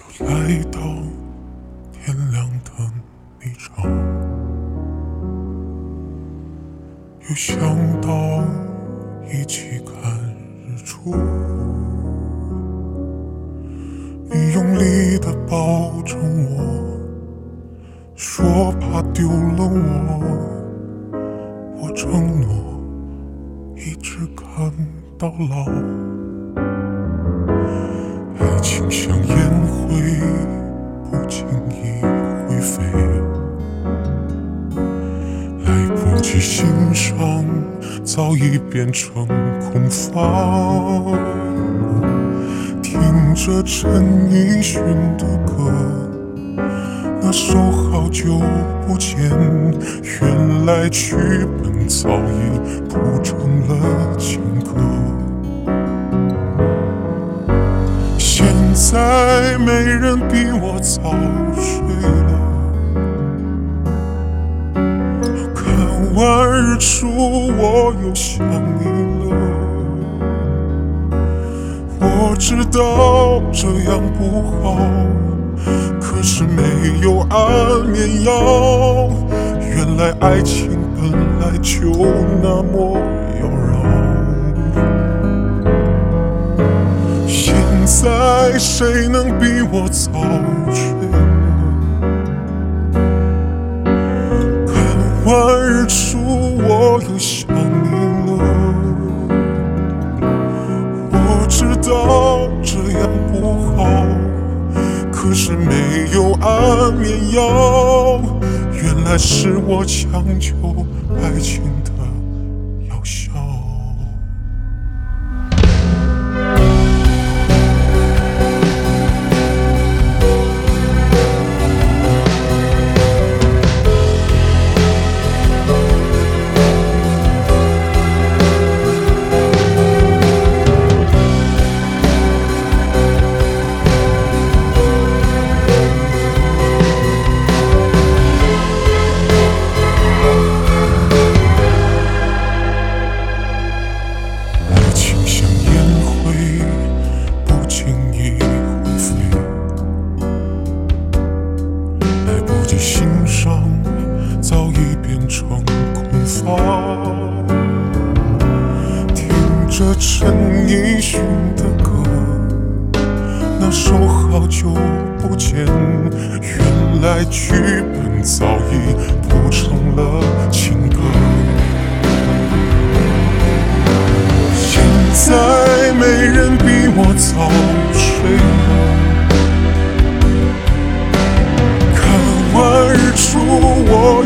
又来到天亮的那场，又想到一起看日出，你用力的抱着我，说怕丢了我，我承诺一直看到老。及欣赏，早已变成空房。听着陈奕迅的歌，那首好久不见，原来剧本早已谱成了情歌。现在没人比我早睡看日出，我又想你了。我知道这样不好，可是没有安眠药。原来爱情本来就那么妖娆。现在谁能比我早睡？看完日出，我又想你了。我知道这样不好，可是没有安眠药。原来是我强求爱情陈奕迅的歌，那首好久不见，原来剧本早已谱成了情歌。现在没人比我早睡了。看完日出，我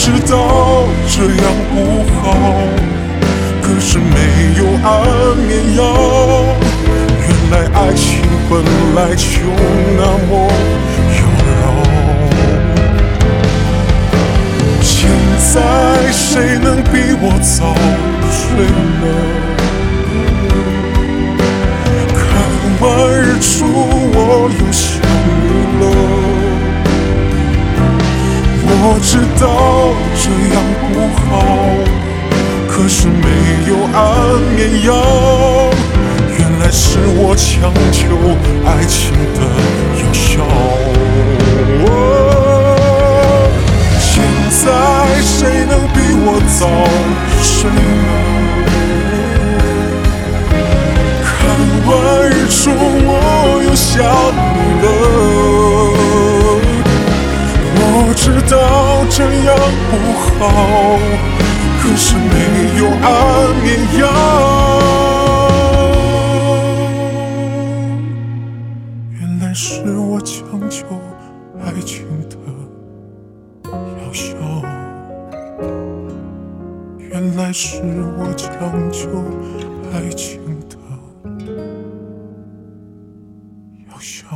知道这样不好，可是没有安眠药。原来爱情本来就那么妖娆。现在谁能比我早睡呢？看完日出，我又想你了。我知道好，可是没有安眠药。原来是我强求爱情的有效。好可是没有安眠药原来是我强求爱情的药效原来是我强求爱情的药效